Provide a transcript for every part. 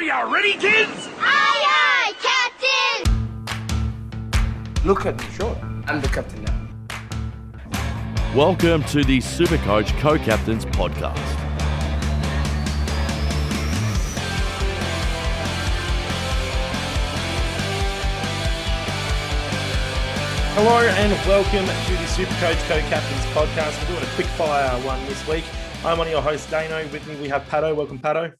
Are you ready, kids? Aye, aye, Captain! Look at me, sure. I'm the captain now. Welcome to the Supercoach Co-Captains Podcast. Hello and welcome to the Supercoach Co-Captains podcast. We're doing a quick fire one this week. I'm one of your hosts, Dano. With me, we have Pato. Welcome, Pato.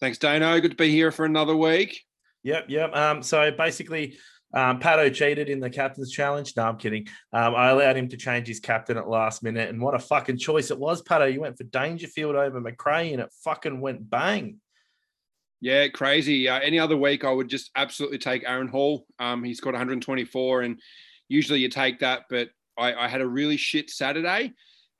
Thanks, Dano. Good to be here for another week. Yep, yep. Um, so basically, um, Pato cheated in the captain's challenge. No, I'm kidding. Um, I allowed him to change his captain at last minute, and what a fucking choice it was, Pato. You went for Dangerfield over Macrae, and it fucking went bang. Yeah, crazy. Uh, any other week, I would just absolutely take Aaron Hall. Um, he's got 124, and usually you take that, but I, I had a really shit Saturday.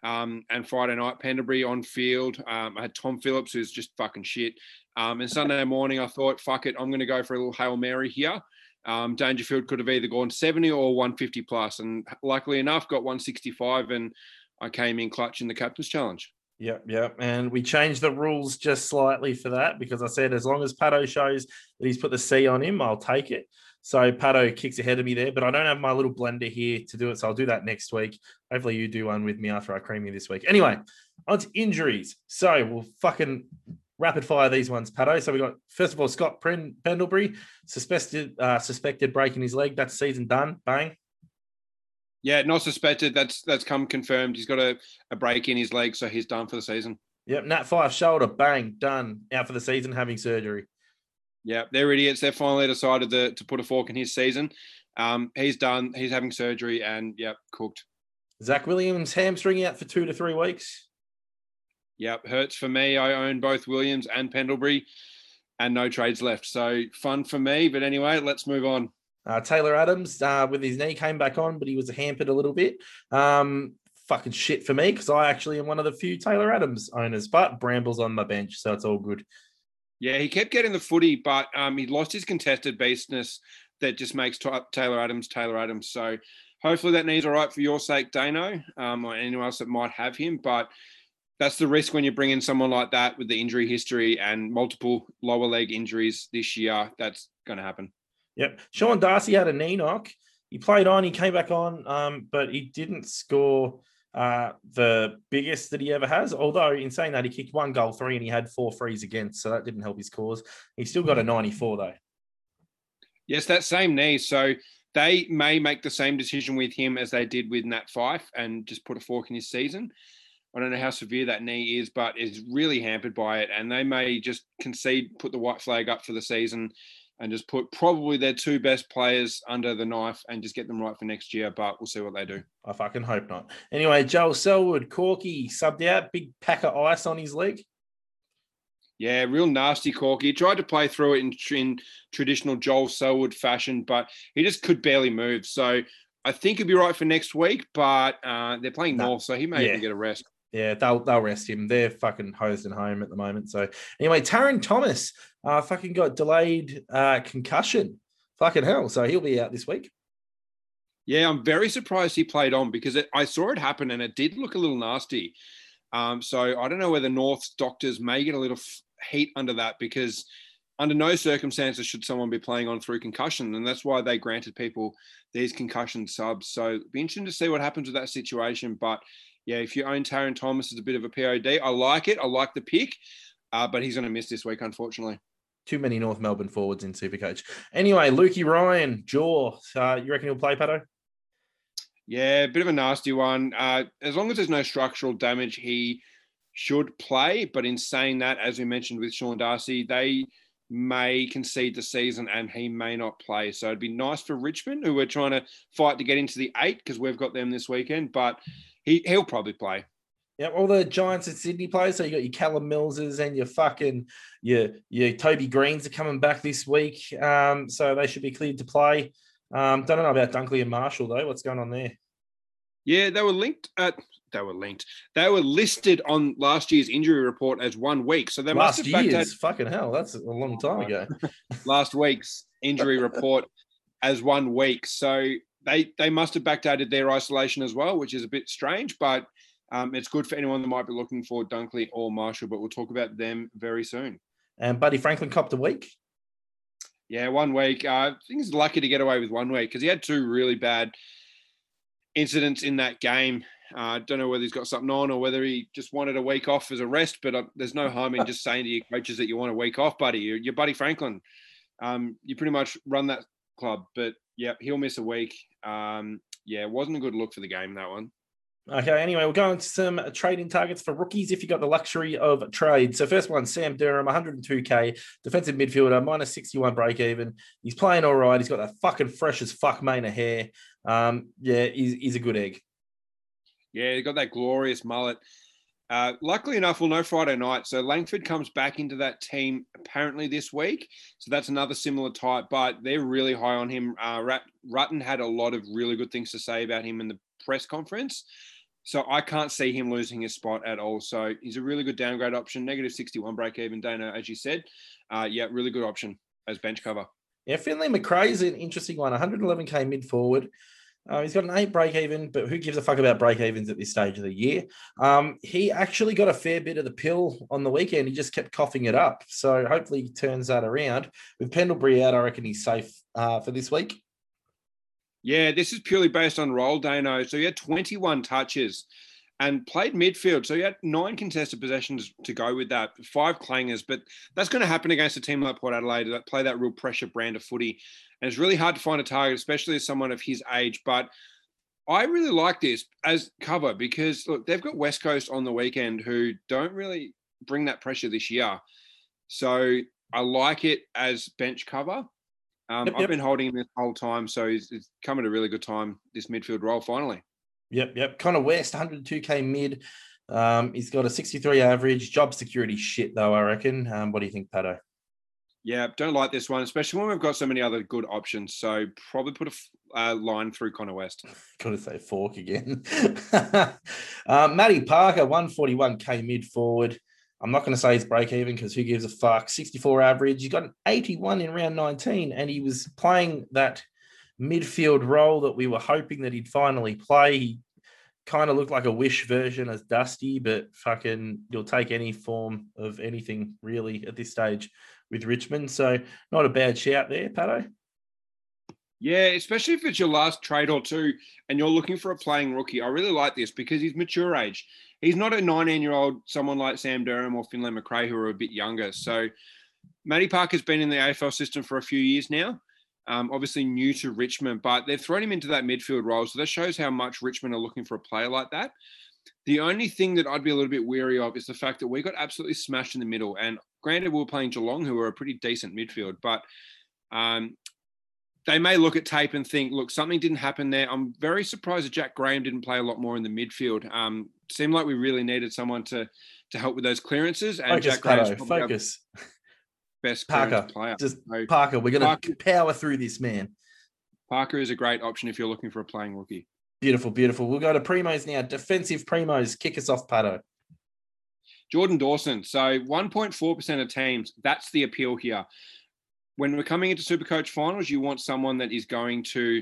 Um, and Friday night, Pendlebury on field. Um, I had Tom Phillips, who's just fucking shit. Um, and Sunday morning, I thought, fuck it, I'm going to go for a little Hail Mary here. Um, Dangerfield could have either gone 70 or 150 plus, and luckily enough, got 165, and I came in clutch in the captain's challenge. Yep, yep. And we changed the rules just slightly for that because I said as long as Pato shows that he's put the C on him, I'll take it. So Pato kicks ahead of me there, but I don't have my little blender here to do it. So I'll do that next week. Hopefully you do one with me after I cream you this week. Anyway, on to injuries. So we'll fucking rapid fire these ones, Pato. So we got first of all Scott Pendlebury suspected uh, suspected breaking his leg. That's season done. Bang. Yeah, not suspected. That's that's come confirmed. He's got a, a break in his leg, so he's done for the season. Yep, Nat Fyfe shoulder, bang, done. Out for the season, having surgery. Yeah, they're idiots. They've finally decided to, to put a fork in his season. Um, he's done. He's having surgery, and yep, cooked. Zac Williams hamstring out for two to three weeks. Yep, hurts for me. I own both Williams and Pendlebury, and no trades left. So fun for me. But anyway, let's move on. Uh, Taylor Adams uh, with his knee came back on, but he was hampered a little bit. Um, fucking shit for me because I actually am one of the few Taylor Adams owners, but Bramble's on my bench, so it's all good. Yeah, he kept getting the footy, but um, he lost his contested baseness that just makes Taylor Adams Taylor Adams. So hopefully that knee's all right for your sake, Dano, um, or anyone else that might have him. But that's the risk when you bring in someone like that with the injury history and multiple lower leg injuries this year. That's going to happen. Yep. Sean Darcy had a knee knock. He played on, he came back on, um, but he didn't score uh, the biggest that he ever has. Although, in saying that, he kicked one goal three and he had four frees against, so that didn't help his cause. He still got a 94, though. Yes, that same knee. So they may make the same decision with him as they did with Nat Fyfe and just put a fork in his season. I don't know how severe that knee is, but is really hampered by it. And they may just concede, put the white flag up for the season and just put probably their two best players under the knife and just get them right for next year. But we'll see what they do. I fucking hope not. Anyway, Joel Selwood, Corky subbed out, big pack of ice on his leg. Yeah, real nasty Corky. He tried to play through it in, in traditional Joel Selwood fashion, but he just could barely move. So I think he'll be right for next week, but uh, they're playing North, so he may Yeah. even get a rest. Yeah, they'll they'll rest him. They're fucking hosed and home at the moment. So anyway, Tarryn Thomas uh fucking got delayed uh concussion. Fucking hell. So he'll be out this week. Yeah, I'm very surprised he played on because it, I saw it happen and it did look a little nasty. Um, so I don't know whether North's doctors may get a little f- heat under that because under no circumstances should someone be playing on through concussion, and that's why they granted people these concussion subs. So be interesting to see what happens with that situation. But yeah, if you own Tarryn Thomas as a bit of a POD, I like it. I like the pick, uh, but he's going to miss this week, unfortunately. Too many North Melbourne forwards in Supercoach. Anyway, Lukey Ryan, Jaw. Uh, you reckon he'll play, Pato? Yeah, a bit of a nasty one. Uh, as long as there's no structural damage, he should play. But in saying that, as we mentioned with Sean Darcy, they may concede the season and he may not play. So it'd be nice for Richmond, who we're trying to fight to get into the eight because we've got them this weekend. But he he'll probably play. Yeah, all the Giants and Sydney players. So you got your Callum Millses and your fucking your your Toby Greens are coming back this week. Um, so they should be cleared to play. Um, don't know about Dunkley and Marshall though. What's going on there? Yeah, they were linked. At, they were linked. They were listed on last year's injury report as one week. So they Last must have year's fucking hell. That's a long time ago. last week's injury report as one week. So they they must have backdated their isolation as well, which is a bit strange, but um, it's good for anyone that might be looking for Dunkley or Marshall. But we'll talk about them very soon. And Buddy Franklin copped a week. Yeah, one week. Uh, I think he's lucky to get away with one week because he had two really bad incidents in that game. I uh, don't know whether he's got something on or whether he just wanted a week off as a rest, but uh, there's no harm in just saying to your coaches that you want a week off, buddy. You're, you're Buddy Franklin. Um, you pretty much run that club, but yeah, he'll miss a week. Um, yeah, it wasn't a good look for the game, that one. Okay, anyway, we'll go into some trading targets for rookies if you've got the luxury of trade. So, first one, Sam Durham, 102k, defensive midfielder, minus 61 break even. He's playing all right. He's got that fucking fresh as fuck mane of hair. Um, yeah, he's, he's a good egg. Yeah, he got that glorious mullet. Uh, luckily enough, we'll know Friday night. So Langford comes back into that team apparently this week. So that's another similar type, but they're really high on him. Uh, Rutten had a lot of really good things to say about him in the press conference. So I can't see him losing his spot at all. So he's a really good downgrade option. Negative 61 break even, Dana, as you said. Uh, yeah, really good option as bench cover. Yeah, Finlay Macrae is an interesting one. 111k mid forward. Uh, he's got an eight break even, but who gives a fuck about break evens at this stage of the year? Um, he actually got a fair bit of the pill on the weekend. He just kept coughing it up. So hopefully he turns that around. With Pendlebury out, I reckon he's safe uh, for this week. Yeah, this is purely based on role, Dano. So he had 21 touches and played midfield. So he had nine contested possessions to go with that, five clangers. But that's going to happen against a team like Port Adelaide that play that real pressure brand of footy. And it's really hard to find a target, especially as someone of his age. But I really like this as cover because look, they've got West Coast on the weekend who don't really bring that pressure this year. So I like it as bench cover. Um, yep, I've yep. been holding him this whole time, so he's, he's come at a really good time. This midfield role finally. Yep, yep. Connor West, 102k mid. Um, he's got a 63 average. Job security shit though, I reckon. Um, what do you think, Pato? Yeah, don't like this one, especially when we've got so many other good options. So probably put a uh, line through Connor West. Got to say fork again. uh, Matty Parker, 141k mid forward. I'm not going to say he's break even because who gives a fuck? 64 average. He got an 81 in round 19, and he was playing that midfield role that we were hoping that he'd finally play. He kind of looked like a wish version as Dusty, but fucking you'll take any form of anything really at this stage with Richmond. So not a bad shout there, Pato. Yeah, especially if it's your last trade or two and you're looking for a playing rookie. I really like this because he's mature age he's not a 19 year old, someone like Sam Durham or Finlay Macrae who are a bit younger. So Matty Parker's been in the AFL system for a few years now. Um, obviously new to Richmond, but they've thrown him into that midfield role. So that shows how much Richmond are looking for a player like that. The only thing that I'd be a little bit weary of is the fact that we got absolutely smashed in the middle. And granted, we were playing Geelong, who are a pretty decent midfield, but um, they may look at tape and think, look, something didn't happen there. I'm very surprised that Jack Graham didn't play a lot more in the midfield. Um, seemed like we really needed someone to to help with those clearances. And focus, Jack Graham's focus. Best Parker player. Just so, Parker. We're going to power through this man. Parker is a great option if you're looking for a playing rookie. Beautiful, beautiful. We'll go to primos now. Defensive primos. Kick us off, Pato. Jordan Dawson. So 1.4% of teams. That's the appeal here when we're coming into Supercoach finals, you want someone that is going to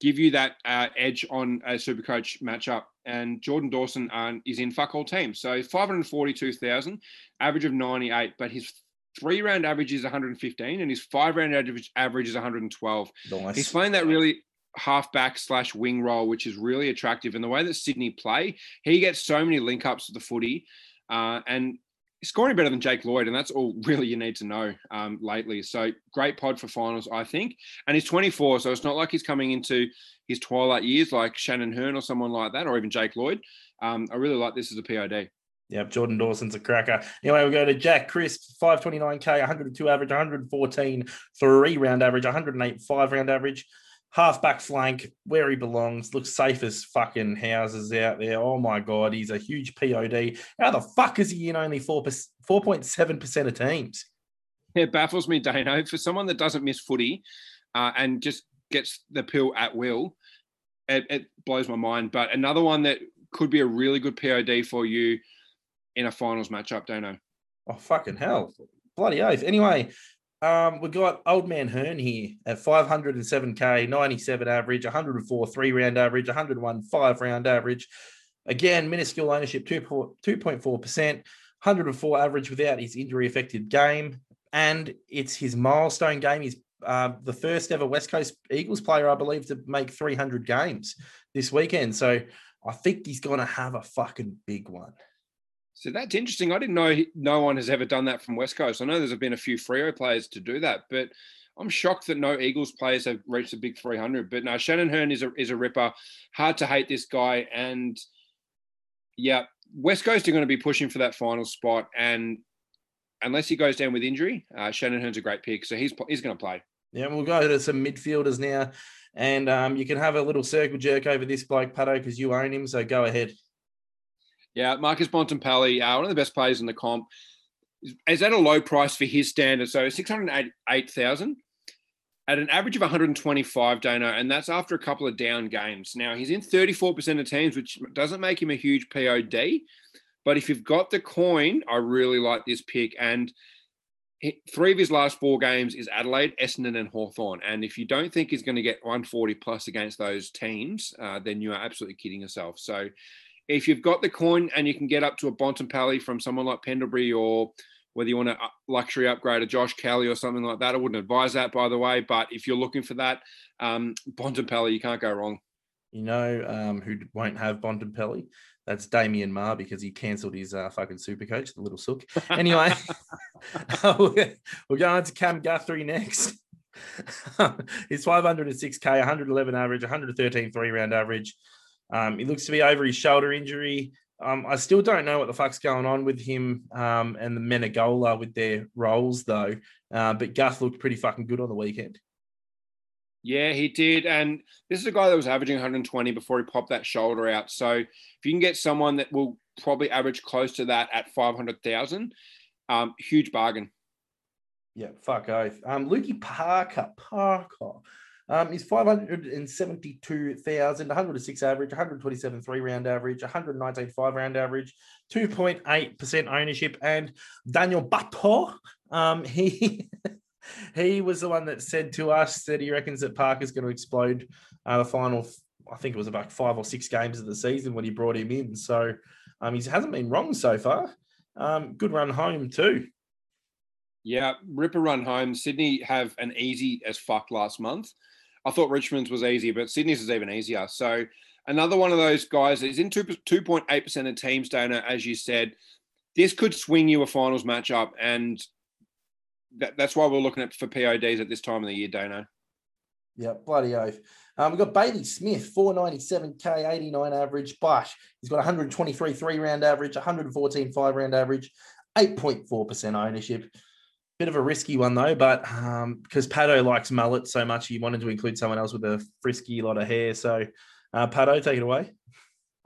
give you that uh, edge on a Supercoach matchup. And Jordan Dawson uh, is in fuck all teams. So 542,000, average of 98, but his three round average is 115 and his five round average, average is 112. Nice. He's playing that really halfback slash wing role, which is really attractive. And the way that Sydney play, he gets so many link ups to the footy. Uh, and scoring better than Jake Lloyd, and that's all really you need to know um, lately. So great pod for finals, I think. And he's 24, so it's not like he's coming into his twilight years like Shannon Hurn or someone like that, or even Jake Lloyd. Um, I really like this as a POD. Yep, Jordan Dawson's a cracker. Anyway, we go to Jack Crisp, 529k, 102 average, 114 three round average, 108 five round average halfback flank where he belongs. Looks safe as fucking houses out there. Oh my god, he's a huge POD. How the fuck is he in only four four point seven percent of teams? It baffles me, Dano. For someone that doesn't miss footy uh, and just gets the pill at will, it, it blows my mind. But another one that could be a really good POD for you in a finals matchup, Dano. Oh fucking hell. Bloody oath. Anyway, um, we got Old Man Hurn here at 507k, 97 average, 104 three round average, 101 five round average. Again, minuscule ownership, 2.4%. 104 average without his injury affected game. And it's his milestone game. He's uh, the first ever West Coast Eagles player, I believe, to make 300 games this weekend. So I think he's going to have a fucking big one. So that's interesting. I didn't know no one has ever done that from West Coast. I know there's been a few Freo players to do that, but I'm shocked that no Eagles players have reached the big 300. But no, Shannon Hurn is a is a ripper. Hard to hate this guy, and yeah, West Coast are going to be pushing for that final spot. And unless he goes down with injury, uh, Shannon Hurn's a great pick, so he's he's going to play. Yeah, we'll go to some midfielders now. And um, you can have a little circle jerk over this bloke, Pato, because you own him. So go ahead. Yeah, Marcus Bontempelli, uh, one of the best players in the comp, is- is at a low price for his standard? So 608,000 at an average of 125, Dano, and that's after a couple of down games. Now, he's in 34% of teams, which doesn't make him a huge POD. But if you've got the coin, I really like this pick. And three of his last four games is Adelaide, Essendon, and Hawthorn. And if you don't think he's going to get 140 plus against those teams, uh, then you are absolutely kidding yourself. So if you've got the coin and you can get up to a Bontempelli from someone like Pendlebury or whether you want to luxury upgrade a Josh Kelly or something like that, I wouldn't advise that, by the way. But if you're looking for that, um, Bontempelli, you can't go wrong. You know um, who won't have Bontempelli? That's Damien Marr because he cancelled his uh, fucking super coach, the little sook. Anyway, we're going to Cam Guthrie next. He's 506k, 111 average, 113 three round average. Um, he looks to be over his shoulder injury. Um, I still don't know what the fuck's going on with him um, and the Menegola with their roles, though. Uh, but Guth looked pretty fucking good on the weekend. Yeah, he did. And this is a guy that was averaging 120 before he popped that shoulder out. So if you can get someone that will probably average close to that at 500,000, um, huge bargain. Yeah, fuck oath. Um, Lukey Parker, Parker. Um, he's 572,000, 106 average, 127 three round average, 119 five round average, 2.8% ownership. And Daniel Bato, um, he he was the one that said to us that he reckons that Parker's going to explode uh, the final, I think it was about five or six games of the season when he brought him in. So um, he hasn't been wrong so far. Um, good run home too. Yeah, Ripper run home. Sydney have an easy as fuck last month. I thought Richmond's was easy, but Sydney's is even easier. So another one of those guys is in 2, 2.8% of teams, Dana, as you said. This could swing you a finals matchup, and that, that's why we're looking at for PODs at this time of the year, Dana. Yeah, bloody oath. Um, we've got Bailey Smith, 497k, 89 average, but he's got 123 three round average, 114 five round average, 8.4% ownership. Bit of a risky one though, but um, because Pato likes mullet so much, he wanted to include someone else with a frisky lot of hair. So, uh, Pato, take it away.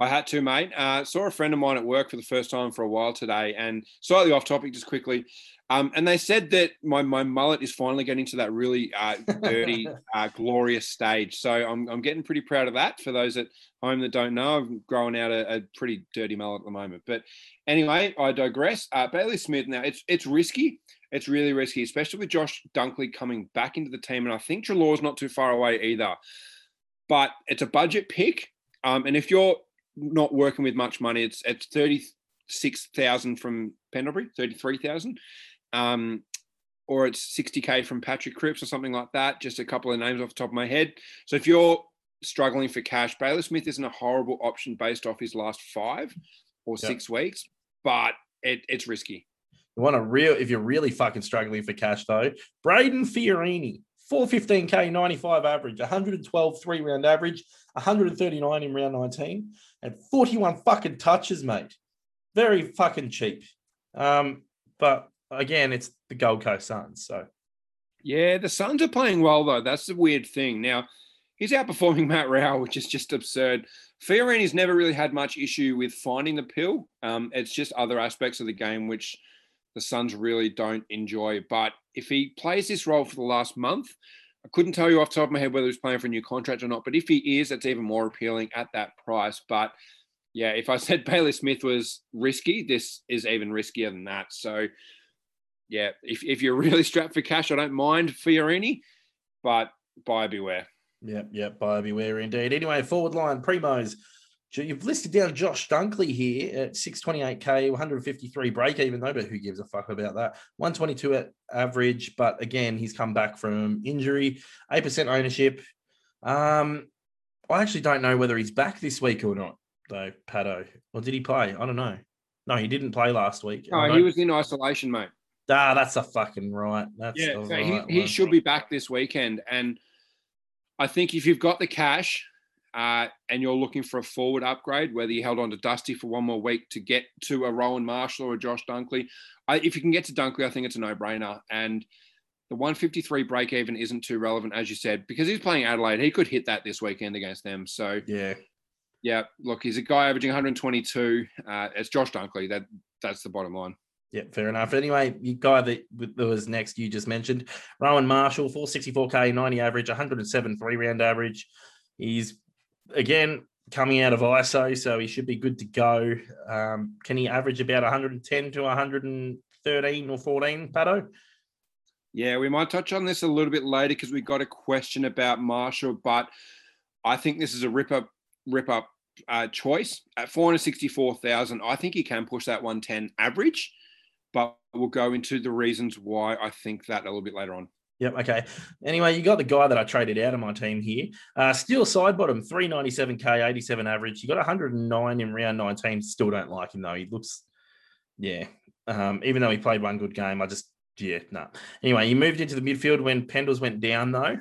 I had to, mate. Uh, saw a friend of mine at work for the first time for a while today, and slightly off topic, just quickly. Um, and they said that my, my mullet is finally getting to that really uh, dirty, uh, glorious stage. So I'm, I'm getting pretty proud of that. For those at home that don't know, I'm growing out a, a pretty dirty mullet at the moment. But anyway, I digress. Uh, Bailey Smith. Now it's it's risky. It's really risky, especially with Josh Dunkley coming back into the team, and I think Treloar's not too far away either. But it's a budget pick, um, and if you're not working with much money, it's it's thirty six thousand from Pendlebury, thirty three thousand um, or it's 60k from Patrick Cripps or something like that. Just a couple of names off the top of my head. So if you're struggling for cash, Bailey Smith isn't a horrible option based off his last five or Yep. six weeks, but it, it's risky. You want a real, if you're really fucking struggling for cash though, Brayden Fiorini, 415k, 95 average, 112 three round average, 139 in round 19, and 41 fucking touches, mate. Very fucking cheap. Um, but again, it's the Gold Coast Suns. So Yeah, the Suns are playing well though. That's the weird thing. Now he's outperforming Matt Rowell, which is just absurd. Fiorini's never really had much issue with finding the pill. Um, it's just other aspects of the game which the Suns really don't enjoy. But if he plays this role for the last month, I couldn't tell you off the top of my head whether he's playing for a new contract or not. But if he is, it's even more appealing at that price. But yeah, if I said Bailey Smith was risky, this is even riskier than that. So yeah, if, if you're really strapped for cash, I don't mind Fiorini, but buyer beware. Yep, yep, buyer beware indeed. Anyway, forward line, Primos, You've listed down Josh Dunkley here at 628k, 153 break even though, but who gives a fuck about that? 122 at average, but again, he's come back from injury, 8% ownership. Um, I actually don't know whether he's back this week or not, though, Pato. Or did he play? I don't know. No, he didn't play last week. No, he was in isolation, mate. Ah, that's a fucking right. That's Yeah, so right he, he should be back this weekend. And I think if you've got the cash uh, and you're looking for a forward upgrade, whether you held on to Dusty for one more week to get to a Rowan Marshall or a Josh Dunkley, I, if you can get to Dunkley, I think it's a no brainer. And the 153 break even isn't too relevant, as you said, because he's playing Adelaide. He could hit that this weekend against them. So, Yeah. yeah, look, he's a guy averaging 122. Uh, it's Josh Dunkley. That That's the bottom line. Yeah, fair enough. Anyway, the guy that, that was next, you just mentioned, Rowan Marshall, 464k, 90 average, 107 three round average. He's again coming out of ISO, so he should be good to go. Um, can he average about 110 to 113 or 14, Pato? Yeah, we might touch on this a little bit later because we got a question about Marshall, but I think this is a rip up, rip up uh, choice at 464,000. I think he can push that 110 average, but we'll go into the reasons why I think that a little bit later on. Yep. Okay. Anyway, you got the guy that I traded out of my team here. Uh, still Sidebottom, 397k, 87 average. You got 109 in round 19. Still don't like him though. He looks, yeah. Um, even though he played one good game, I just, yeah, no. Anyway, he moved into the midfield when Pendles went down though.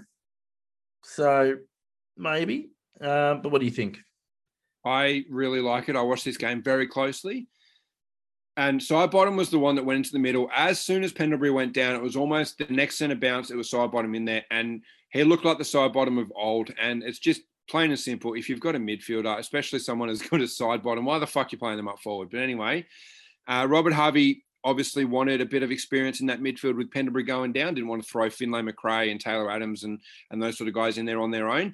So maybe. Uh, but what do you think? I really like it. I watched this game very closely. And Sidebottom was the one that went into the middle. As soon as Pendlebury went down, it was almost the next centre bounce. It was Sidebottom in there. And he looked like the Sidebottom of old. And it's just plain and simple. If you've got a midfielder, especially someone as good as Sidebottom, why the fuck you playing them up forward? But anyway, uh, Robert Harvey obviously wanted a bit of experience in that midfield with Pendlebury going down. Didn't want to throw Finlay Macrae and Taylor Adams and, and those sort of guys in there on their own.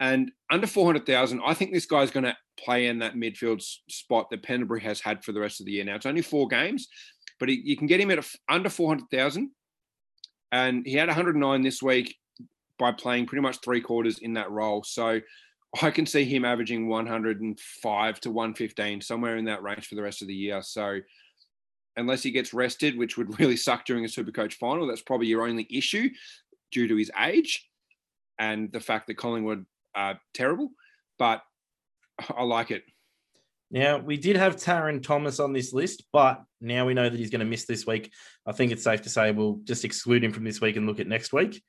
And under 400,000, I think this guy's going to play in that midfield spot that Pendlebury has had for the rest of the year. Now, it's only four games, but he, you can get him at a under 400,000. And he had 109 this week by playing pretty much three quarters in that role. So I can see him averaging 105 to 115, somewhere in that range for the rest of the year. So unless he gets rested, which would really suck during a Supercoach final, that's probably your only issue due to his age and the fact that Collingwood are terrible. But I like it. Now, we did have Tarryn Thomas on this list, but now we know that he's going to miss this week. I think it's safe to say we'll just exclude him from this week and look at next week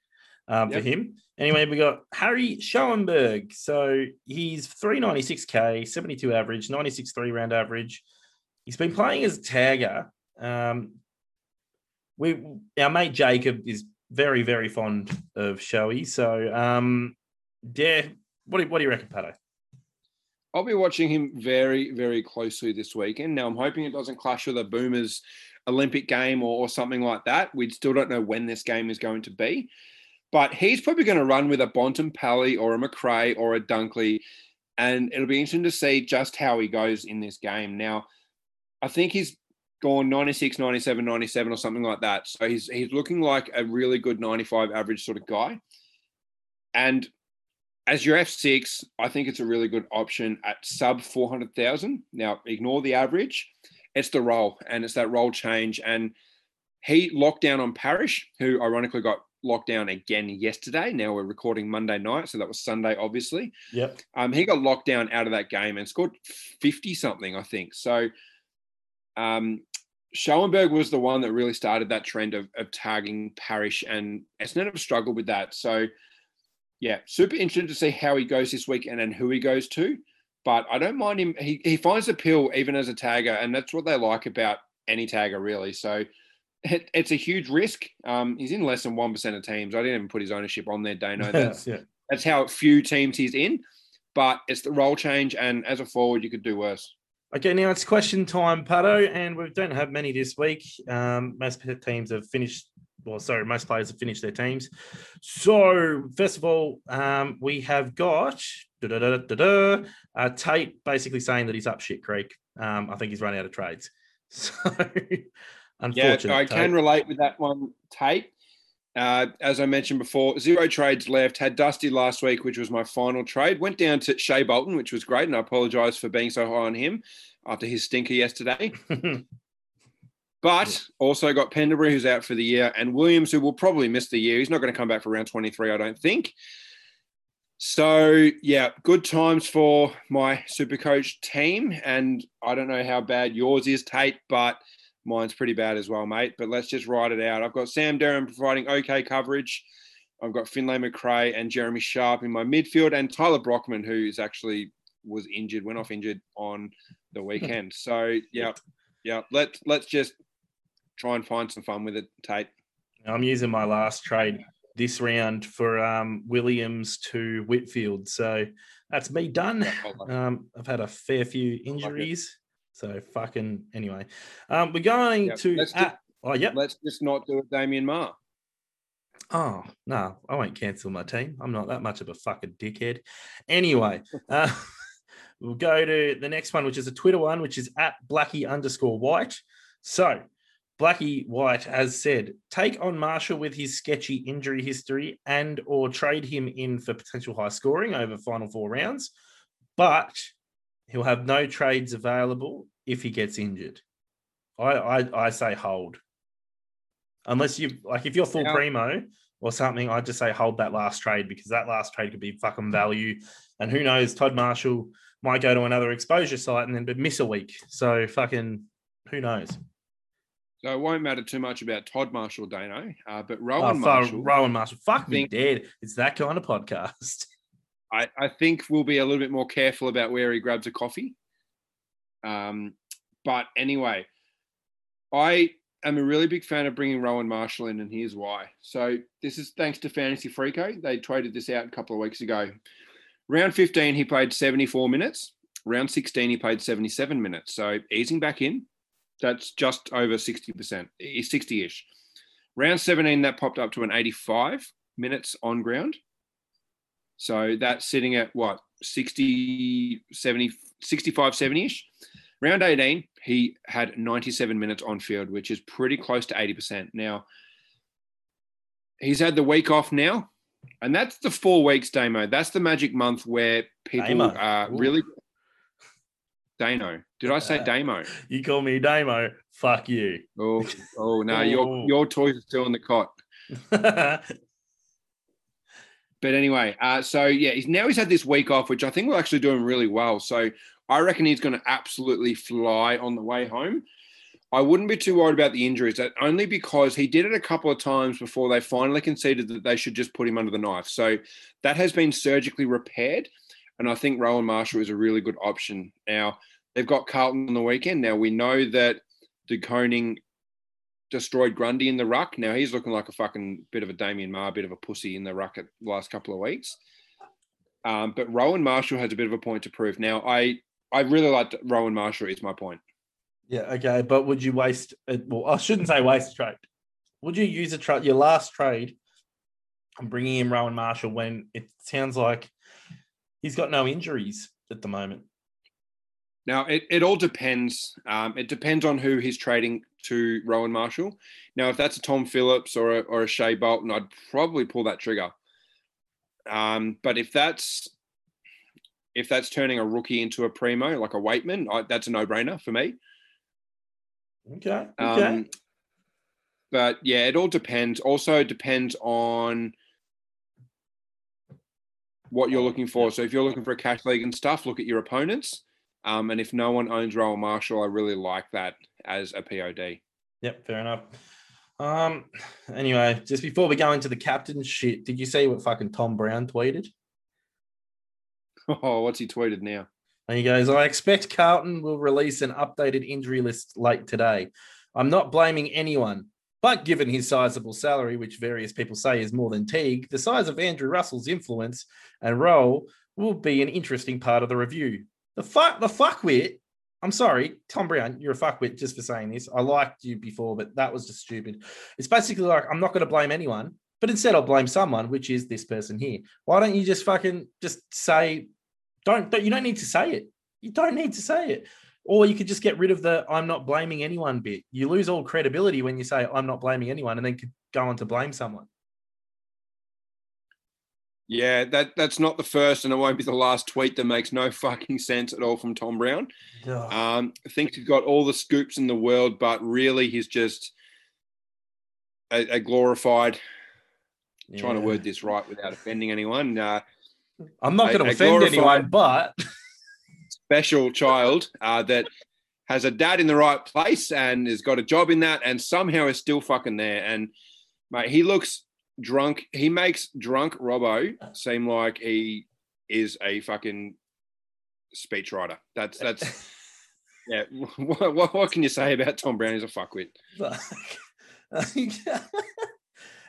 um, Yep. for him. Anyway, we got Harry Schoenberg. So he's 396k, 72 average, 96 three round average. He's been playing as a tagger. Um, we our mate Jacob is very very fond of Showy. So um, yeah, what do, what do you reckon, Pato? I'll be watching him very, very closely this weekend. Now, I'm hoping it doesn't clash with a Boomers Olympic game or, or something like that. We still don't know when this game is going to be. But he's probably going to run with a Bontempelli or a Macrae or a Dunkley. And it'll be interesting to see just how he goes in this game. Now, I think he's gone 96, 97, 97 or something like that. So he's he's looking like a really good 95 average sort of guy. And as your F6, I think it's a really good option at sub 400,000. Now, ignore the average. It's the roll and it's that roll change. And he locked down on Parish, who ironically got locked down again yesterday. Now we're recording Monday night. So that was Sunday, obviously. Yep. Um, he got locked down out of that game and scored 50 something, I think. So um, Schoenberg was the one that really started that trend of, of tagging Parish, and Essendon have struggled with that. So, yeah, super interesting to see how he goes this week and then who he goes to. But I don't mind him. He, he finds the pill even as a tagger, and that's what they like about any tagger, really. So, it, it's a huge risk. Um, he's in less than 1% of teams. I didn't even put his ownership on there, Dano. That's, yeah. that's how few teams he's in. But it's the role change, and as a forward, you could do worse. Okay, now it's question time, Pato, and we don't have many this week. Um, most teams have finished, well, sorry, most players have finished their teams. So, first of all, um, we have got uh, Tate basically saying that he's up shit creek. Um, I think he's run out of trades. So, unfortunately, Yeah. I Tate. can relate with that one, Tate. Uh, as I mentioned before, zero trades left. Had Dusty last week, which was my final trade. Went down to Shai Bolton, which was great, and I apologise for being so high on him after his stinker yesterday. But also got Pendlebury, who's out for the year, and Williams, who will probably miss the year. He's not going to come back for round 23, I don't think. So, yeah, good times for my super coach team. And I don't know how bad yours is, Tate, but mine's pretty bad as well, mate. But let's just ride it out. I've got Sam Durham providing okay coverage. I've got Finlay Macrae and Jeremy Sharp in my midfield, and Tyler Brockman, who is actually was injured, went off injured on the weekend. So, yeah, yeah, let's let's just try and find some fun with it, Tate. I'm using my last trade this round for um, Williams to Whitfield. So that's me done. Um, I've had a fair few injuries. So fucking anyway. Um, we're going Yep, to let's at, oh yep. Let's just not do it, Damien Marr. Oh no, I won't cancel my team. I'm not that much of a fucking dickhead. Anyway, uh, we'll go to the next one, which is a Twitter one, which is at Blackie underscore White. So Blackie White has said, take on Marshall with his sketchy injury history and or trade him in for potential high scoring over final four rounds, but he'll have no trades available if he gets injured. I I, I say hold. Unless you like if you're full Now- primo or something, I'd just say hold that last trade because that last trade could be fucking value. And who knows, Todd Marshall might go to another exposure site and then but miss a week. So fucking who knows? So it won't matter too much about Todd Marshall, Dano, uh, but Oh, Rowan fuck, Marshall, Rowan Marshall. Fuck me dead. It's that kind of podcast. I, I think we'll be a little bit more careful about where he grabs a coffee. Um, but anyway, I am a really big fan of bringing Rowan Marshall in, and here's why. So this is thanks to Fantasy Freako. They traded this out a couple of weeks ago. Round 15, he played 74 minutes. Round 16, he played 77 minutes. So easing back in, that's just over 60%, 60 ish. Round 17, that popped up to an 85 minutes on ground. So that's sitting at what, 60, 70, 65, 70 ish. Round 18, he had 97 minutes on field, which is pretty close to 80%. Now, he's had the week off now, and that's the four weeks, Damo. That's the magic month where people Damo. are Ooh. really. Dano. Did I say Uh, Damo? You call me Damo. Fuck you. Oh, oh no, your your toys are still in the cot. But anyway, uh, so yeah, he's now he's had this week off, which I think will actually do him really well. So I reckon he's going to absolutely fly on the way home. I wouldn't be too worried about the injuries, that only because he did it a couple of times before they finally conceded that they should just put him under the knife. So that has been surgically repaired, and I think Rowan Marshall is a really good option. Now they've got Carlton on the weekend. Now we know that De Koning destroyed Grundy in the ruck. Now he's looking like a fucking bit of a Damien Marr, bit of a pussy in the ruck at the last couple of weeks. Um, but Rowan Marshall has a bit of a point to prove. Now I I really like Rowan Marshall. Is my point. yeah, okay. But would you waste it? Well, I shouldn't say waste trade. Would you use a trade, your last trade, and bringing in Rowan Marshall when it sounds like he's got no injuries at the moment? Now it, it all depends. Um, it depends on who he's trading to Rowan Marshall. Now if that's a Tom Phillips or a, or a Shai Bolton, I'd probably pull that trigger. Um, but if that's if that's turning a rookie into a primo like a Waitman, I, that's a no brainer for me. Okay. Okay. Um, but yeah, it all depends. Also, it depends on what you're looking for. So if you're looking for a cash league and stuff, look at your opponents. Um, and if no one owns Rowan Marshall, I really like that as a POD. Yep, fair enough. Um. Anyway, just before we go into the captain shit, did you see what fucking Tom Browne tweeted? Oh, what's he tweeted now? And he goes, I expect Carlton will release an updated injury list late today. I'm not blaming anyone, but given his sizable salary, which various people say is more than Teague, the size of Andrew Russell's influence and role will be an interesting part of the review. The fuck, the fuckwit. I'm sorry, Tom Browne, you're a fuckwit just for saying this. I liked you before, but that was just stupid. It's basically like I'm not going to blame anyone, but instead I'll blame someone, which is this person here. Why don't you just fucking just say, don't, don't you don't need to say it. You don't need to say it. Or you could just get rid of the I'm not blaming anyone bit. You lose all credibility when you say I'm not blaming anyone and then could go on to blame someone. Yeah, that that's not the first, and it won't be the last tweet that makes no fucking sense at all from Tom Browne. Ugh. Um, thinks he's got all the scoops in the world, but really he's just a, a glorified. Trying to word this right without offending anyone. Uh, I'm not going to offend anyone, but special child uh, that has a dad in the right place and has got a job in that, and somehow is still fucking there. And mate, he looks drunk. He makes drunk Robbo seem like he is a fucking speechwriter. That's that's yeah. What, what, what can you say about Tom Browne? He's a fuckwit. Fuck.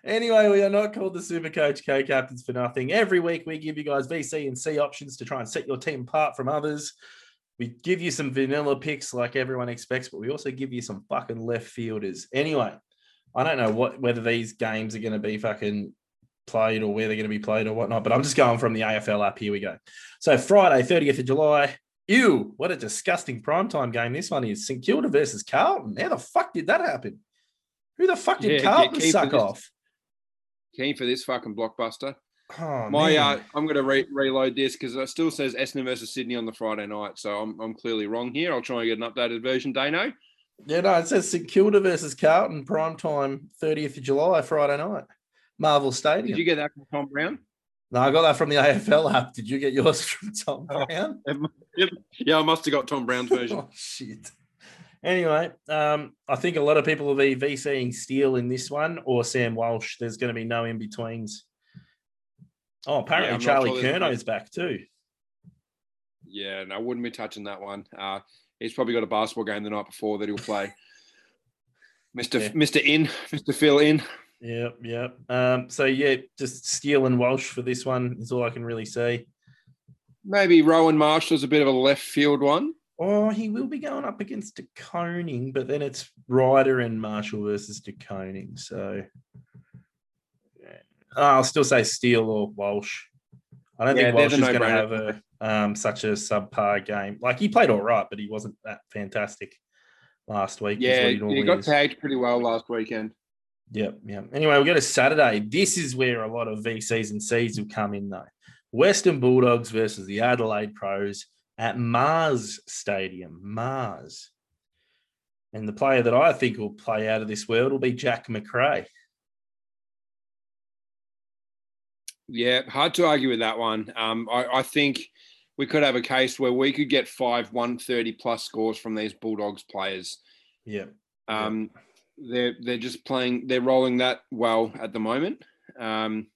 anyway, we are not called the Super Coach Co Captains for nothing. Every week we give you guys VC and C options to try and set your team apart from others. We give you some vanilla picks like everyone expects, but we also give you some fucking left fielders. Anyway, I don't know what whether these games are going to be fucking played or where they're going to be played or whatnot, but I'm just going from the AFL app. Here we go. So Friday, 30th of July. Ew, what a disgusting primetime game this one is. St Kilda versus Carlton. How the fuck did that happen? Who the fuck did Yeah, Carlton for suck off? Keen for this fucking blockbuster. Oh, My, uh, I'm going to re- reload this because it still says Essendon versus Sydney on the Friday night, so I'm, I'm clearly wrong here. I'll try and get an updated version. Dano. Yeah, no, it says St Kilda versus Carlton, prime time, 30th of July, Friday night. Marvel Stadium. Did you get that from Tom Browne? no, I got that from the AFL app. Did you get yours from Tom Browne? Yeah, I must have got Tom Browne's version. oh shit. Anyway, um, I think a lot of people will be VCing Steele in this one or Sam Walsh. There's going to be no in betweens. Oh, apparently I'm Charlie sure there's a- back too. Yeah, no, I wouldn't be touching that one. Uh, he's probably got a basketball game the night before that he'll play. Mister Yeah. Mister In, Mister Phil In. Yep, yep. Um, so yeah, just Steele and Walsh for this one is all I can really see. Maybe Rowan Marshall's a bit of a left field one. Oh, he will be going up against De Koning, but then it's Ryder and Marshall versus De Koning. So yeah. I'll still say Steele or Walsh. I don't Yeah, think Walsh is going to have a um, such a subpar game. Like he played all right, but he wasn't that fantastic last week. Yeah, he he got is. tagged pretty well last weekend. Yep, yep. Anyway, we go to Saturday. This is where a lot of VCs and Cs will come in, though. Western Bulldogs versus the Adelaide Crows at Mars Stadium. Mars. And the player that I think will play out of this world will be Jack Macrae. Yeah, hard to argue with that one. Um, I, I think we could have a case where we could get five 130 plus scores from these Bulldogs players. Yeah. Um, They're they're just playing. They're rolling that well at the moment. Um,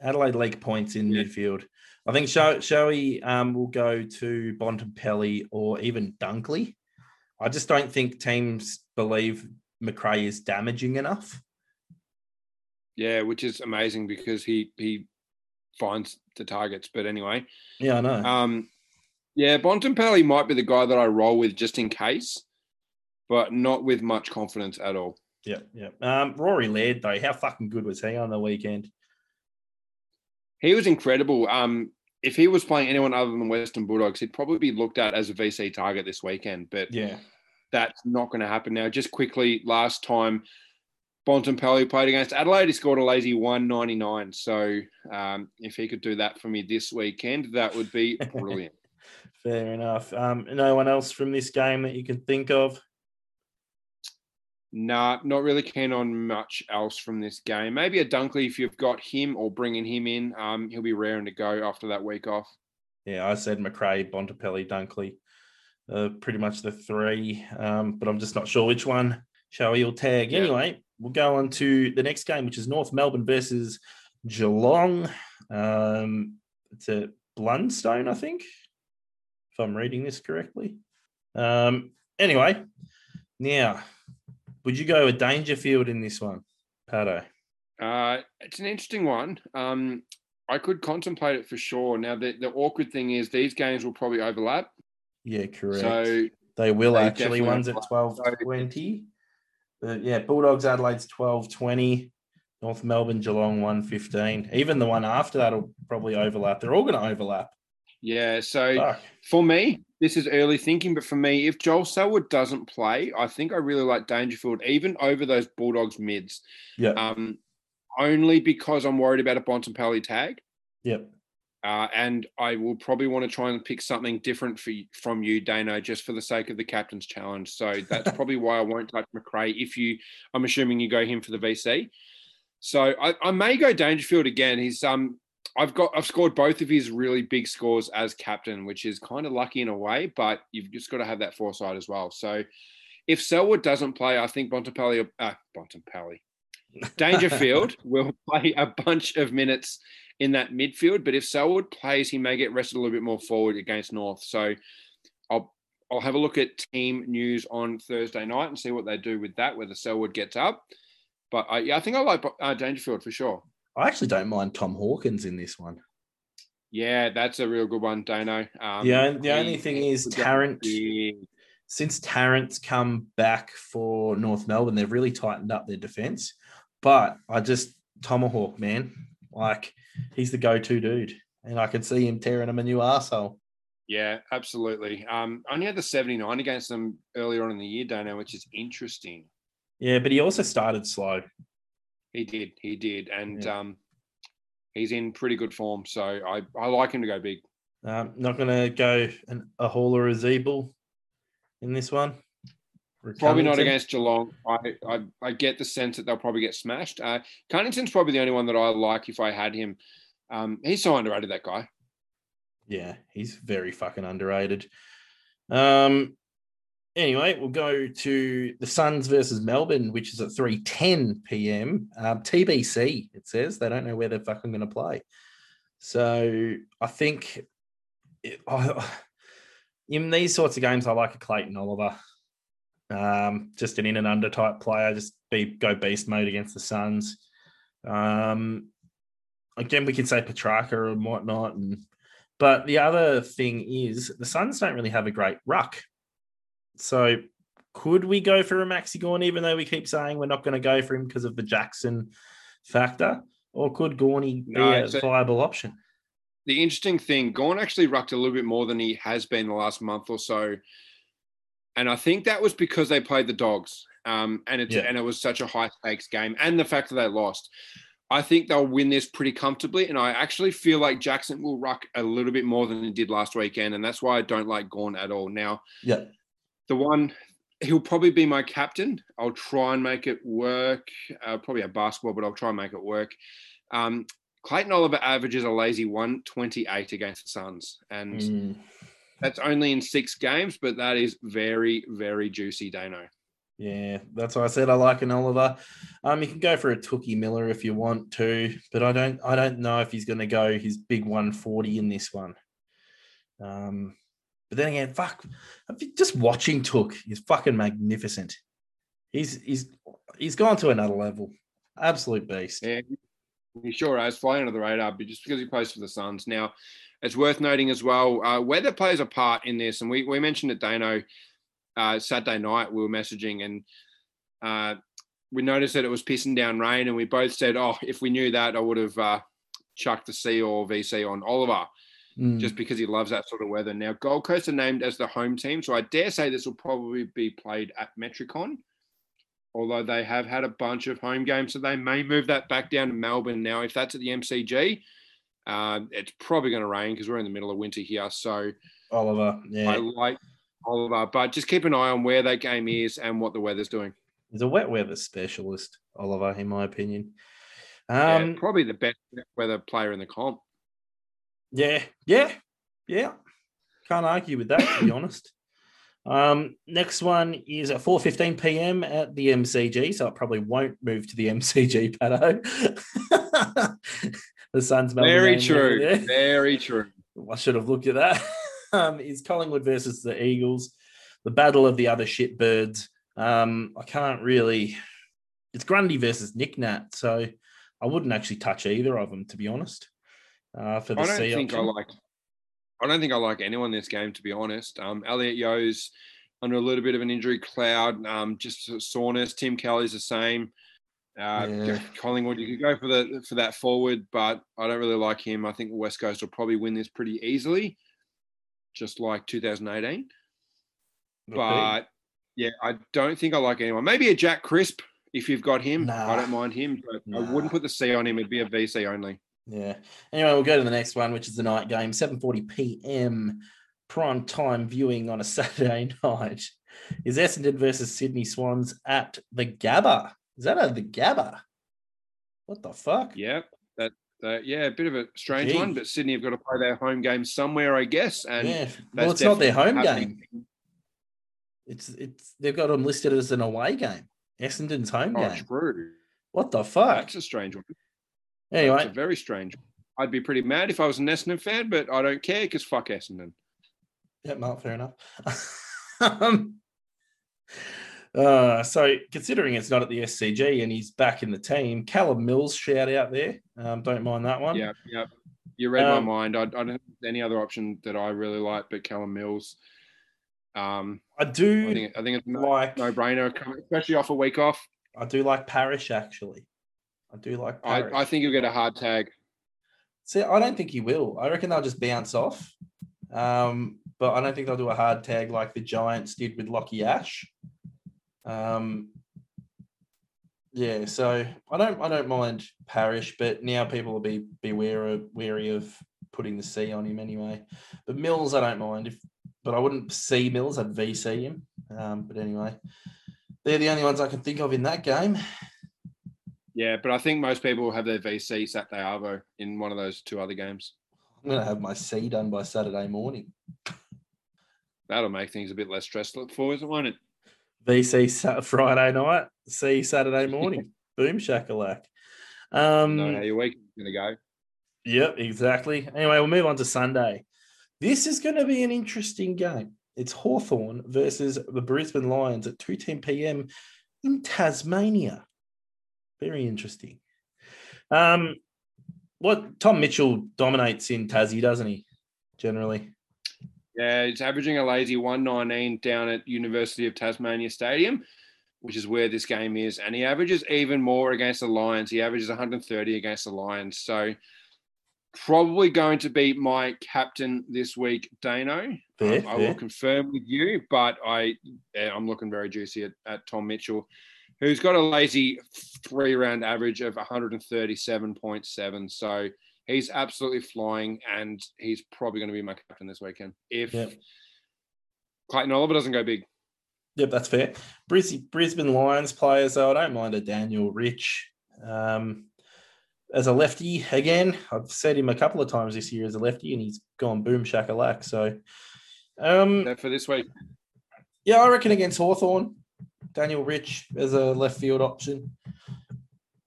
Adelaide League points in Yeah. midfield. I think Sho- Shoei um, will go to Bontempelli or even Dunkley. I just don't think teams believe Macrae is damaging enough. yeah, which is amazing because he he finds the targets. But anyway, Yeah, I know. um, yeah, Bontempelli might be the guy that I roll with just in case, but not with much confidence at all. Yeah, yeah. Um, Rory Laird though, how fucking good was he on the weekend? He was incredible. Um, if he was playing anyone other than Western Bulldogs, he'd probably be looked at as a VC target this weekend. But Yeah, that's not going to happen now. Just quickly, last time Bontempelli played against Adelaide, he scored a lazy 199. So um, if he could do that for me this weekend, that would be brilliant. fair enough. Um, no one else from this game that you can think of? nah, not really keen on much else from this game. Maybe a Dunkley if you've got him or bringing him in. Um, he'll be raring to go after that week off. Yeah, I said Macrae, Bontempelli, Dunkley, uh, pretty much the three. Um, but I'm just not sure which one Shoei will tag. Yeah. Anyway, we'll go on to the next game, which is North Melbourne versus Geelong. Um, it's at Blundstone, I think, if I'm reading this correctly. Um, anyway, now, would you go with Dangerfield in this one, Pato? Uh, it's an interesting one. Um, I could contemplate it for sure. Now, the, the awkward thing is these games will probably overlap. Yeah, correct. So They will They actually. One's at twelve twenty. But yeah, Bulldogs Adelaide's twelve twenty. North Melbourne Geelong one fifteen. Even the one after that will probably overlap. They're all going to overlap. Yeah. So Fuck. for me, this is early thinking, but for me, if Joel Selwood doesn't play, I think I really like Dangerfield, even over those Bulldogs mids. Yeah. Um, only because I'm worried about a Bontempelli tag. Yep. Uh, and I will probably want to try and pick something different for, y- from you, Dano, just for the sake of the captain's challenge. So that's probably why I won't touch Macrae. If you, I'm assuming you go him for the VC. So I, I may go Dangerfield again. He's um, I've got I've scored both of his really big scores as captain, which is kind of lucky in a way, but you've just got to have that foresight as well. So if Selwood doesn't play, I think Bontempelli, uh, Bontempelli, Dangerfield will play a bunch of minutes in that midfield. But if Selwood plays, he may get rested a little bit more forward against North. So I'll I'll have a look at team news on Thursday night and see what they do with that, whether Selwood gets up. But I, yeah, I think I like uh, Dangerfield for sure. I actually don't mind Tom Hawkins in this one. Yeah, that's a real good one, Dano. Um, the, on- the he- only thing is Tarrant. Since Tarrant's come back for North Melbourne, they've really tightened up their defense. But I just Tomahawk, man, like he's the go-to dude, and I can see him tearing him a new arsehole. Yeah, absolutely. Um, only had the 79 against them earlier on in the year, Dano, which is interesting. Yeah, but he also started slow. He did, he did, and Yeah. um, he's in pretty good form. So I, I like him to go big. Um, not going to go an, a hauler or a Ziebell in this one. Probably not against Geelong. I, I, I get the sense that they'll probably get smashed. Uh, Cunnington's probably the only one that I like if I had him. Um, he's so underrated, that guy. Yeah, he's very fucking underrated. Um. Anyway, we'll go to the Suns versus Melbourne, which is at three ten p.m. Um, TBC. It says they don't know where they're fucking going to play. So I think it, I, in these sorts of games, I like a Clayton Oliver. Um, just an in and under type player. Just be go beast mode against the Suns. Um, again, we can say Petrarca and whatnot, and but the other thing is the Suns don't really have a great ruck. So could we go for a Maxi Gawn, even though we keep saying we're not going to go for him because of the Jackson factor? Or could Gawny be No, a a- viable option? The interesting thing, Gawn actually rucked a little bit more than he has been the last month or so. And I think that was because they played the dogs. Um, and it's Yeah. and it was such a high stakes game, and the fact that they lost. I think they'll win this pretty comfortably, and I actually feel like Jackson will ruck a little bit more than he did last weekend, and that's why I don't like Gawn at all. Now, Yeah. the one he'll probably be my captain. I'll try and make it work. Uh, probably a basketball, but I'll try and make it work. Um, Clayton Oliver averages a lazy 128 against the Suns, and Mm, that's only in six games, but that is very, very juicy, Dano. yeah, that's why I said I like an Oliver. Um, you can go for a Tookie Miller if you want to, but I don't I don't know if he's gonna go his big 140 in this one. Um, but then again, fuck, just watching Touk is fucking magnificent. He's he's he's gone to another level. Absolute beast. Yeah, he sure has flying under the radar, but just because he plays for the Suns. Now, it's worth noting as well, uh, weather plays a part in this, and we, we mentioned it, Dano, uh, Saturday night, we were messaging, and uh, we noticed that it was pissing down rain, and we both said, oh, if we knew that, I would have uh, chucked the C or VC on Oliver. Mm. just because he loves that sort of weather. Now, Gold Coast are named as the home team, so I dare say this will probably be played at Metricon. Although they have had a bunch of home games, so they may move that back down to Melbourne. Now, if that's at the MCG, uh, it's probably going to rain because we're in the middle of winter here. So Oliver, yeah. I like Oliver, but just keep an eye on where that game is and what the weather's doing. He's a wet weather specialist, Oliver, in my opinion. Yeah, Um, probably the best weather player in the comp. Yeah, yeah, yeah. Can't argue with that, to be honest. Um, next one is at 4:15 p.m. at the MCG, so it probably won't move to the MCG, Pato. the Suns. Melbourne Very true. Very true. I should have looked at that. Um, is Collingwood versus the Eagles, the battle of the other shitbirds. Um, I can't really. It's Grundy versus Nic Nat, so I wouldn't actually touch either of them, to be honest. Uh, for the I don't C think I like. I don't think I like anyone in this game, to be honest. Um, Elliot Yeo's under a little bit of an injury cloud, um, just soreness. Tim Kelly's the same. Uh, Yeah. Collingwood, you could go for the for that forward, but I don't really like him. I think West Coast will probably win this pretty easily, just like 2018. Would be. But yeah, I don't think I like anyone. Maybe a Jack Crisp if you've got him. Nah. I don't mind him, but I wouldn't put the C on him. It'd be a VC only. Yeah. Anyway, we'll go to the next one, which is the night game, 7:40 p.m. prime time viewing on a Saturday night. Is Essendon versus Sydney Swans at the Gabba? Is that at the Gabba? What the fuck? Yeah, that, that yeah, a bit of a strange Gee. one, but Sydney have got to play their home game somewhere, I guess. And yeah. Well, it's not their home definitely game. It's it's they've got them listed as an away game. Essendon's home. Oh, game. true. What the fuck? That's a strange one. It's Anyway, a very strange. one. I'd be pretty mad if I was an Essendon fan, but I don't care because fuck Essendon. Yeah, Mark, fair enough. um, uh, so, considering it's not at the SCG and he's back in the team, Callum Mills shout out there. Um, don't mind that one. Yeah, yeah. You read Um, my mind. I, I don't have any other option that I really like but Callum Mills. Um, I do I think I think it's no, like no brainer, especially off a week off. I do like Parish actually. I do like I, I think you'll get a hard tag. See, I don't think he will. I reckon they'll just bounce off. Um, but I don't think they'll do a hard tag like the Giants did with Lachie Ash. Um, yeah, so I don't I don't mind Parish, but now people will be be wary wary of putting the C on him anyway. But Mills, I don't mind if, but I wouldn't see Mills. I'd VC him. Um, but anyway, they're the only ones I can think of in that game. Yeah, but I think most people will have their VC Saturday Arvo in one of those two other games. I'm gonna have my C done by Saturday morning. That'll make things a bit less stressful for us, won't it? VC Friday night, C Saturday morning. Boom shakalak. Um, know how your week is going to go. Yep, exactly. Anyway, we'll move on to Sunday. This is going to be an interesting game. It's Hawthorn versus the Brisbane Lions at 2 10 p.m. in Tasmania. Very interesting. Um, what Tom Mitchell dominates in Tassie, doesn't he? Generally. Yeah, it's averaging a lazy 119 down at University of Tasmania Stadium, which is where this game is. And he averages even more against the Lions. He averages 130 against the Lions. So probably going to be my captain this week, Dano. Fair, Um, I fair. will confirm with you, but I I'm looking very juicy at, at Tom Mitchell, who's got a lazy three round average of 137.7. So he's absolutely flying, and he's probably going to be my captain this weekend if Yep. Clayton Oliver doesn't go big. Yep, that's fair. Bris- Brisbane Lions players, though, I don't mind a Daniel Rich. Um, as a lefty, again, I've said him a couple of times this year as a lefty, and he's gone boom shakalak. So, um, That for this week. yeah, I reckon against Hawthorn, Daniel Rich as a left field option.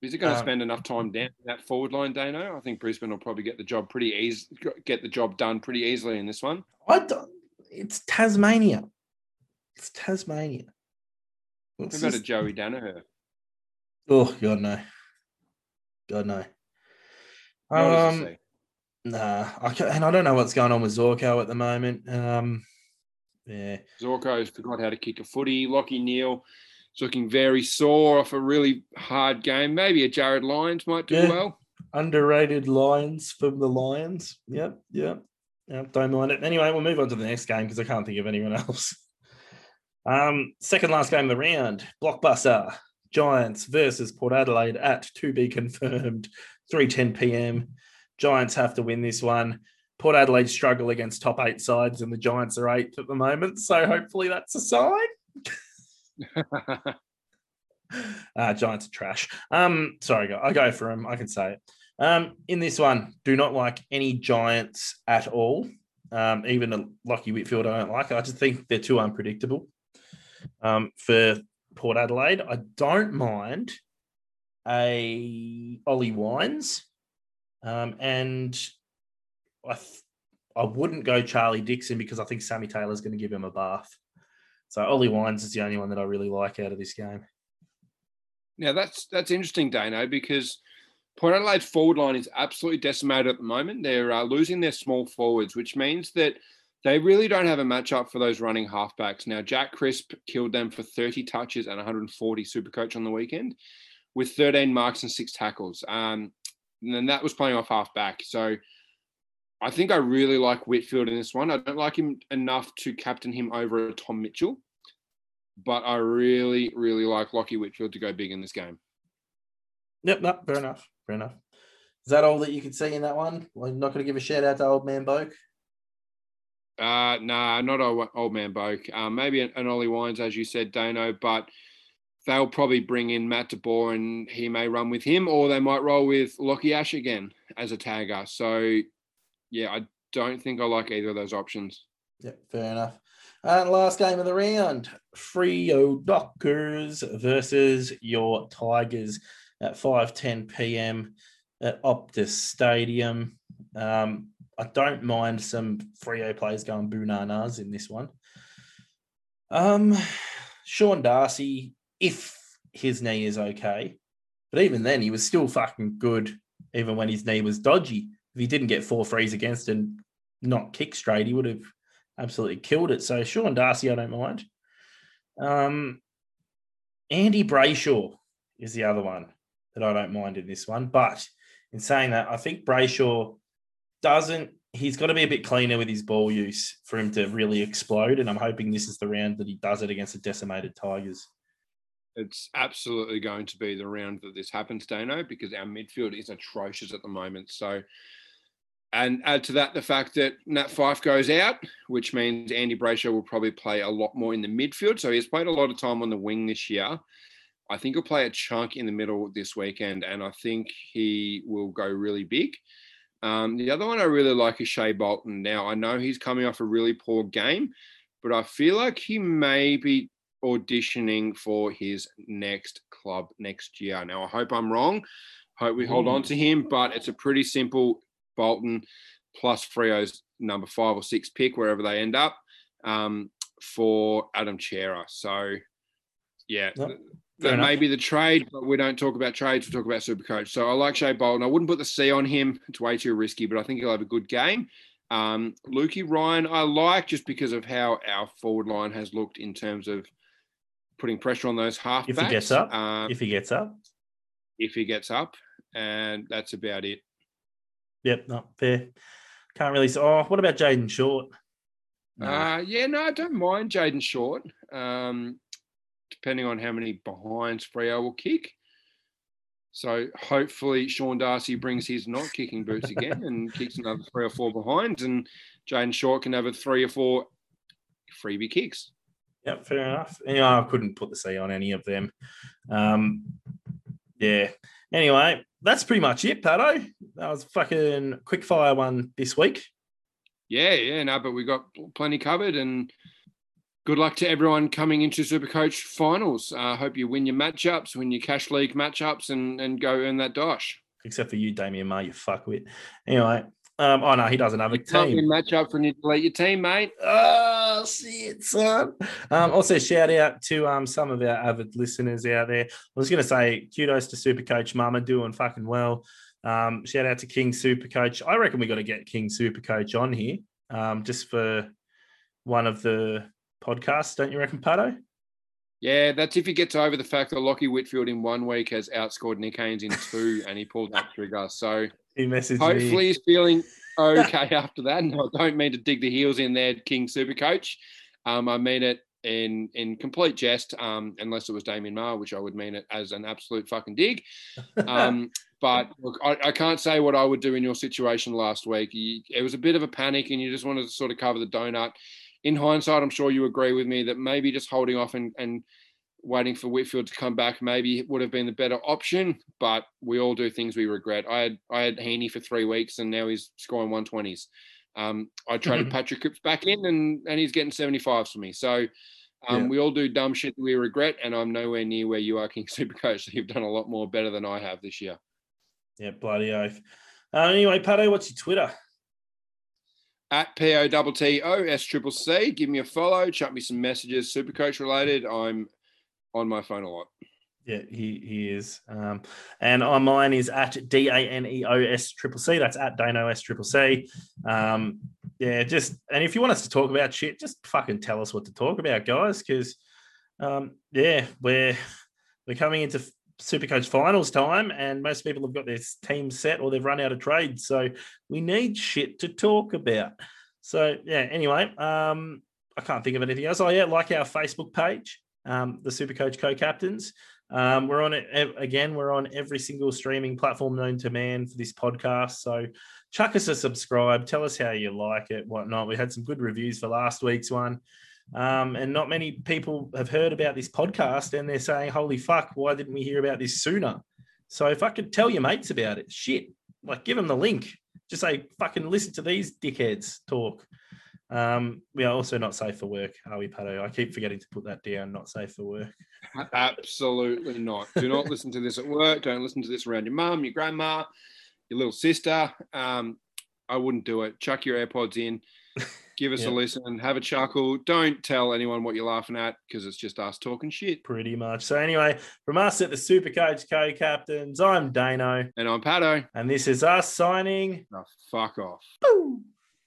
Is it going to Um, spend enough time down that forward line, Dano? I think Brisbane will probably get the job pretty easy, get the job done pretty easily in this one. I don't, it's Tasmania. It's Tasmania. What It's about a Joey Daniher? oh, God, no. God, no. What Um? Nah, I ca and I don't know what's going on with Zorko at the moment. Um, yeah, Zorko's forgot how to kick a footy. Lachie Neale is looking very sore off a really hard game. Maybe a Jarryd Lyons might do Yeah. well. underrated Lions from the Lions. Yep, yep, yep. Don't mind it. Anyway, we'll move on to the next game because I can't think of anyone else. Um, second last game of the round, blockbuster Giants versus Port Adelaide at to be confirmed, three ten p.m. Giants have to win this one. Port Adelaide struggle against top eight sides, and the Giants are eighth at the moment. So hopefully that's a sign. Uh, Giants are trash. Um, sorry, I go for them. I can say it. Um, in this one, do not like any Giants at all. Um, even a Lachie Whitfield, I don't like. I just think they're too unpredictable. Um, for Port Adelaide, I don't mind a Ollie Wines, um, and I th- I wouldn't go Charlie Dixon because I think Sammy Taylor's going to give him a bath. So Ollie Wines is the only one that I really like out of this game. Now that's that's interesting, Dano, because Port Adelaide's forward line is absolutely decimated at the moment. They're uh, losing their small forwards, which means that they really don't have a matchup for those running halfbacks. Now, Jack Crisp killed them for 30 touches and 140 super coach on the weekend with 13 marks and six tackles. Um, and then that was playing off halfback. So I think I really like Whitfield in this one. I don't like him enough to captain him over Tom Mitchell, but I really, really like Lachie Whitfield to go big in this game. Yep, no, fair enough. Fair enough. Is that all that you could see in that one? I'm not going to give a shout out to old man Boak. Uh, nah, not old, old man Boak. Um, maybe an, an Ollie Wines, as you said, Dano, but they'll probably bring in Matt de Boer and he may run with him, or they might roll with Lachie Ash again as a tagger. So, yeah, I don't think I like either of those options. Yeah, fair enough. And last game of the round, Freo Dockers versus your Tigers at 5:10 p.m. at Optus Stadium. Um, I don't mind some Freo players going bananas in this one. Um, Sean Darcy, if his knee is okay, but even then, he was still fucking good, even when his knee was dodgy. If he didn't get four frees against and not kick straight, he would have absolutely killed it. So Sean Darcy, I don't mind. Um, Andy Brayshaw is the other one that I don't mind in this one. But in saying that, I think Brayshaw doesn't. He's got to be a bit cleaner with his ball use for him to really explode. And I'm hoping this is the round that he does it against the decimated Tigers. It's absolutely going to be the round that this happens, Dano, because our midfield is atrocious at the moment. So and add to that the fact that Nat Fyfe goes out, which means Andy Brayshaw will probably play a lot more in the midfield. So he's played a lot of time on the wing this year. I think he'll play a chunk in the middle this weekend, and I think he will go really big. Um, the other one I really like is Shai Bolton. Now, I know he's coming off a really poor game, but I feel like he may be auditioning for his next club next year. Now, I hope I'm wrong. Hope we hold on to him, but it's a pretty simple Bolton plus Freo's number five or six pick, wherever they end up, um, for Adam Cerra. So, yeah, Yep. that may be the trade, but we don't talk about trades. We talk about super coach. So I like Shai Bolton. I wouldn't put the C on him. It's way too risky, but I think he'll have a good game. Um, Lukey Ryan, I like just because of how our forward line has looked in terms of putting pressure on those halfbacks. If he gets up, um, if he gets up. if he gets up, and that's about it. Yep, not fair. Can't really. say- Oh, what about Jayden Short? Uh, yeah, no, I don't mind Jayden Short, um, depending on how many behinds Freo will kick. So hopefully Sean Darcy brings his not kicking boots again and kicks another three or four behinds, and Jayden Short can have a three or four freebie kicks. Yep, fair enough. Anyway, I couldn't put the C on any of them. Um, yeah. Anyway, that's pretty much it, Pato. That was fucking quick fire one this week. Yeah, yeah, no, but we got plenty covered, and good luck to everyone coming into Supercoach finals. I uh, hope you win your matchups, win your cash league matchups, and and go earn that dosh. Except for you, Damien May, you fuckwit. Anyway, um, oh no, he doesn't have a team. matchups when you delete your team, mate. Oh, shit, son. Um, also, shout out to um, some of our avid listeners out there. I was going to say kudos to Supercoach Mama doing fucking well. Um, shout out to King Supercoach. I reckon we got to get King Supercoach on here um, just for one of the podcasts, don't you reckon, Pato? Yeah, that's if he gets over the fact that Lachie Whitfield in one week has outscored Nick Haynes in two, and he pulled that trigger. So He messaged hopefully me. he's feeling okay after that. And I don't mean to dig the heels in there, King Supercoach. Um, I mean it in in complete jest, um, unless it was Damien Marr, which I would mean it as an absolute fucking dig. Um, but look, I, I can't say what I would do in your situation last week. You, it was a bit of a panic, and you just wanted to sort of cover the donut. In hindsight, I'm sure you agree with me that maybe just holding off and, and waiting for Whitfield to come back maybe would have been the better option. But we all do things we regret. I had I had Heeney for three weeks, and now he's scoring 120s. Um, I traded Patrick Cripps back in, and and he's getting 75s for me. So. Um, Yeah. We all do dumb shit we regret, and I'm nowhere near where you are, King Supercoach. So you've done a lot more better than I have this year. Yeah, bloody oath. Uh, anyway, Pato, what's your Twitter? at P O T T O S Triple C. Give me a follow, chuck me some messages, Supercoach related. I'm on my phone a lot. Yeah, he he is. Um, and on mine is at D A N E O S triple C. That's at Dano S triple C. Um, yeah, just and if you want us to talk about shit, just fucking tell us what to talk about, guys. Because um, yeah, we're we're coming into Supercoach finals time, and most people have got their team set or they've run out of trades. So we need shit to talk about. So yeah. Anyway, um, I can't think of anything else. Oh yeah, like our Facebook page, um, the Supercoach co-captains. Um, we're on it again. We're on every single streaming platform known to man for this podcast. So chuck us a subscribe. Tell us how you like it, whatnot. We had some good reviews for last week's one. Um, and not many people have heard about this podcast and they're saying, holy fuck, why didn't we hear about this sooner? So if I could tell your mates about it, shit, like give them the link. Just say, fucking listen to these dickheads talk. Um, we are also not safe for work, are we, Pato? I keep forgetting to put that down. Not safe for work. Absolutely not. Do not listen to this at work. Don't listen to this around your mum, your grandma, your little sister. Um, I wouldn't do it. Chuck your AirPods in. Give us Yeah. a listen. Have a chuckle. Don't tell anyone what you're laughing at because it's just us talking shit. Pretty much. So anyway, from us at the Supercoach Co-Captains, I'm Dano, And I'm Pato. and this is us signing. Oh, fuck off. Boo!